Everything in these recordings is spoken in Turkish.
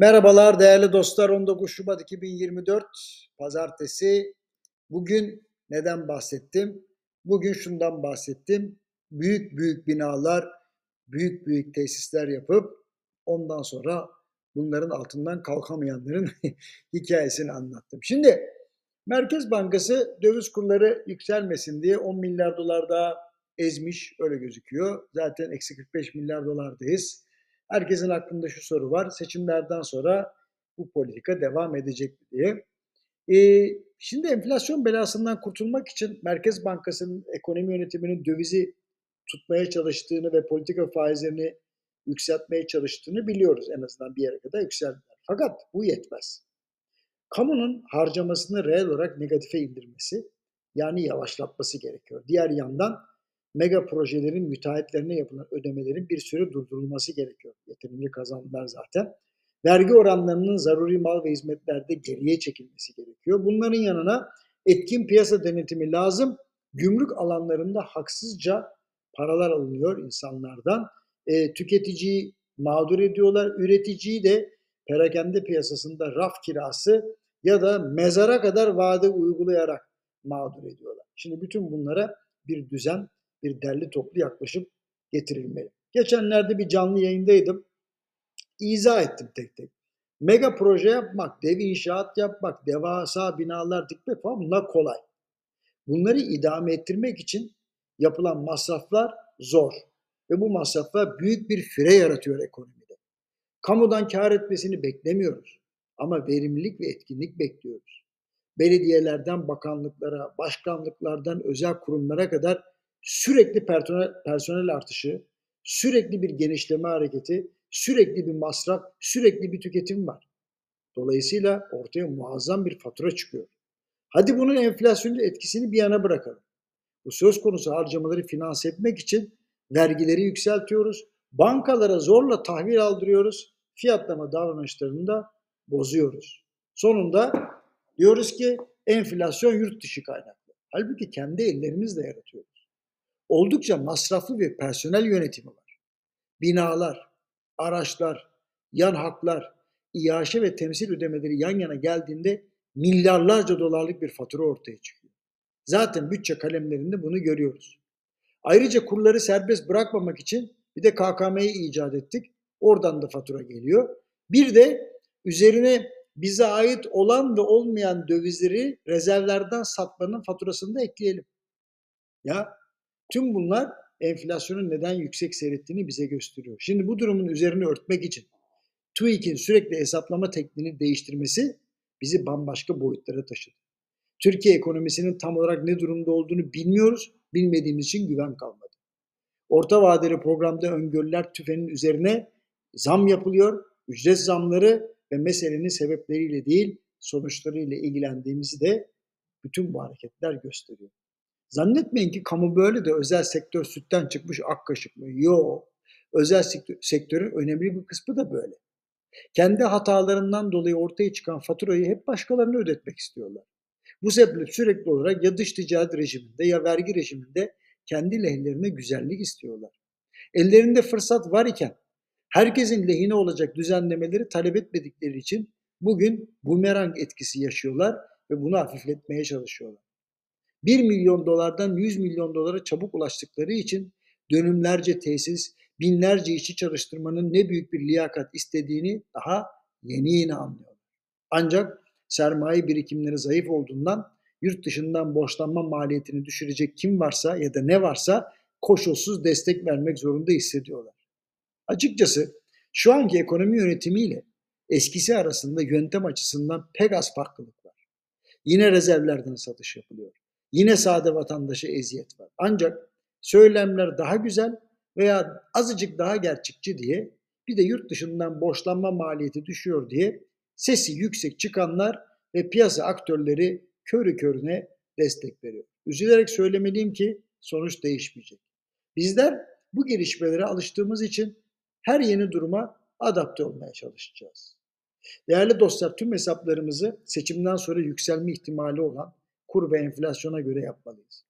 Merhabalar değerli dostlar 19 Şubat 2024 Pazartesi. Bugün neden bahsettim? Bugün şundan bahsettim. Büyük büyük binalar, büyük büyük tesisler yapıp ondan sonra bunların altından kalkamayanların hikayesini anlattım. Şimdi Merkez Bankası döviz kurları yükselmesin diye 10 milyar dolar daha ezmiş öyle gözüküyor. Zaten eksi 45 milyar dolardayız. Herkesin aklında şu soru var. Seçimlerden sonra bu politika devam edecek mi diye. Ee, şimdi enflasyon belasından kurtulmak için Merkez Bankası'nın ekonomi yönetiminin dövizi tutmaya çalıştığını ve politika faizlerini yükseltmeye çalıştığını biliyoruz en azından bir yere kadar yükseldiler. Fakat bu yetmez. Kamunun harcamasını reel olarak negatife indirmesi yani yavaşlatması gerekiyor. Diğer yandan mega projelerin müteahhitlerine yapılan ödemelerin bir süre durdurulması gerekiyor. Yeterince kazandılar zaten. Vergi oranlarının zaruri mal ve hizmetlerde geriye çekilmesi gerekiyor. Bunların yanına etkin piyasa denetimi lazım. Gümrük alanlarında haksızca paralar alınıyor insanlardan. E, tüketiciyi mağdur ediyorlar. Üreticiyi de perakende piyasasında raf kirası ya da mezara kadar vade uygulayarak mağdur ediyorlar. Şimdi bütün bunlara bir düzen bir derli toplu yaklaşım getirilmeli. Geçenlerde bir canlı yayındaydım. İzah ettim tek tek. Mega proje yapmak, dev inşaat yapmak, devasa binalar dikmek falan bunlar kolay. Bunları idame ettirmek için yapılan masraflar zor. Ve bu masraflar büyük bir fire yaratıyor ekonomide. Kamudan kar etmesini beklemiyoruz. Ama verimlilik ve etkinlik bekliyoruz. Belediyelerden bakanlıklara, başkanlıklardan özel kurumlara kadar sürekli personel, personel artışı, sürekli bir genişleme hareketi, sürekli bir masraf, sürekli bir tüketim var. Dolayısıyla ortaya muazzam bir fatura çıkıyor. Hadi bunun enflasyonun etkisini bir yana bırakalım. Bu söz konusu harcamaları finanse etmek için vergileri yükseltiyoruz. Bankalara zorla tahvil aldırıyoruz. Fiyatlama davranışlarını da bozuyoruz. Sonunda diyoruz ki enflasyon yurt dışı kaynaklı. Halbuki kendi ellerimizle yaratıyoruz oldukça masraflı bir personel yönetimi var. Binalar, araçlar, yan haklar, iaşe ve temsil ödemeleri yan yana geldiğinde milyarlarca dolarlık bir fatura ortaya çıkıyor. Zaten bütçe kalemlerinde bunu görüyoruz. Ayrıca kurları serbest bırakmamak için bir de KKM'yi icat ettik. Oradan da fatura geliyor. Bir de üzerine bize ait olan ve olmayan dövizleri rezervlerden satmanın faturasını da ekleyelim. Ya Tüm bunlar enflasyonun neden yüksek seyrettiğini bize gösteriyor. Şimdi bu durumun üzerine örtmek için TÜİK'in sürekli hesaplama tekniğini değiştirmesi bizi bambaşka boyutlara taşıdı. Türkiye ekonomisinin tam olarak ne durumda olduğunu bilmiyoruz, bilmediğimiz için güven kalmadı. Orta vadeli programda öngörüler tüfenin üzerine zam yapılıyor, ücret zamları ve meselenin sebepleriyle değil sonuçlarıyla ilgilendiğimizi de bütün bu hareketler gösteriyor. Zannetmeyin ki kamu böyle de özel sektör sütten çıkmış ak kaşık mı? Yok. Özel sektörün önemli bir kısmı da böyle. Kendi hatalarından dolayı ortaya çıkan faturayı hep başkalarına ödetmek istiyorlar. Bu sebeple sürekli olarak ya dış ticaret rejiminde ya vergi rejiminde kendi lehlerine güzellik istiyorlar. Ellerinde fırsat var iken herkesin lehine olacak düzenlemeleri talep etmedikleri için bugün bumerang etkisi yaşıyorlar ve bunu hafifletmeye çalışıyorlar. 1 milyon dolardan 100 milyon dolara çabuk ulaştıkları için dönümlerce tesis, binlerce işçi çalıştırmanın ne büyük bir liyakat istediğini daha yeni yeni anlıyorlar. Ancak sermaye birikimleri zayıf olduğundan yurt dışından borçlanma maliyetini düşürecek kim varsa ya da ne varsa koşulsuz destek vermek zorunda hissediyorlar. Açıkçası şu anki ekonomi yönetimiyle eskisi arasında yöntem açısından pek az farklılık var. Yine rezervlerden satış yapılıyor. Yine sade vatandaşa eziyet var. Ancak söylemler daha güzel veya azıcık daha gerçekçi diye bir de yurt dışından borçlanma maliyeti düşüyor diye sesi yüksek çıkanlar ve piyasa aktörleri körü körüne destek veriyor. Üzülerek söylemeliyim ki sonuç değişmeyecek. Bizler bu gelişmelere alıştığımız için her yeni duruma adapte olmaya çalışacağız. Değerli dostlar tüm hesaplarımızı seçimden sonra yükselme ihtimali olan kur ve enflasyona göre yapmalıyız.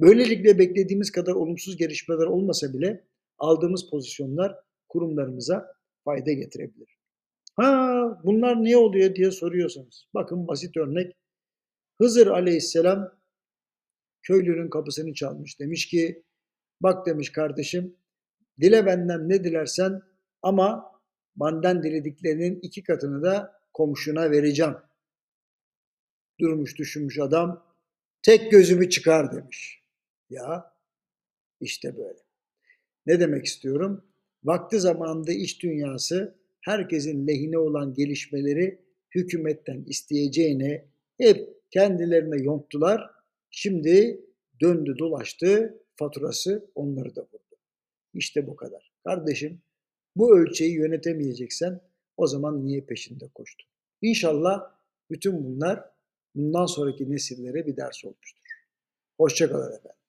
Böylelikle beklediğimiz kadar olumsuz gelişmeler olmasa bile aldığımız pozisyonlar kurumlarımıza fayda getirebilir. Ha, bunlar niye oluyor diye soruyorsanız. Bakın basit örnek. Hızır aleyhisselam köylünün kapısını çalmış. Demiş ki bak demiş kardeşim dile benden ne dilersen ama benden dilediklerinin iki katını da komşuna vereceğim. Durmuş düşünmüş adam tek gözümü çıkar demiş. Ya işte böyle. Ne demek istiyorum? Vakti zamanında iş dünyası herkesin lehine olan gelişmeleri hükümetten isteyeceğine hep kendilerine yonttular. Şimdi döndü dolaştı faturası onları da vurdu. İşte bu kadar. Kardeşim bu ölçeği yönetemeyeceksen o zaman niye peşinde koştun? İnşallah bütün bunlar bundan sonraki nesillere bir ders olmuştur. Hoşçakalın efendim.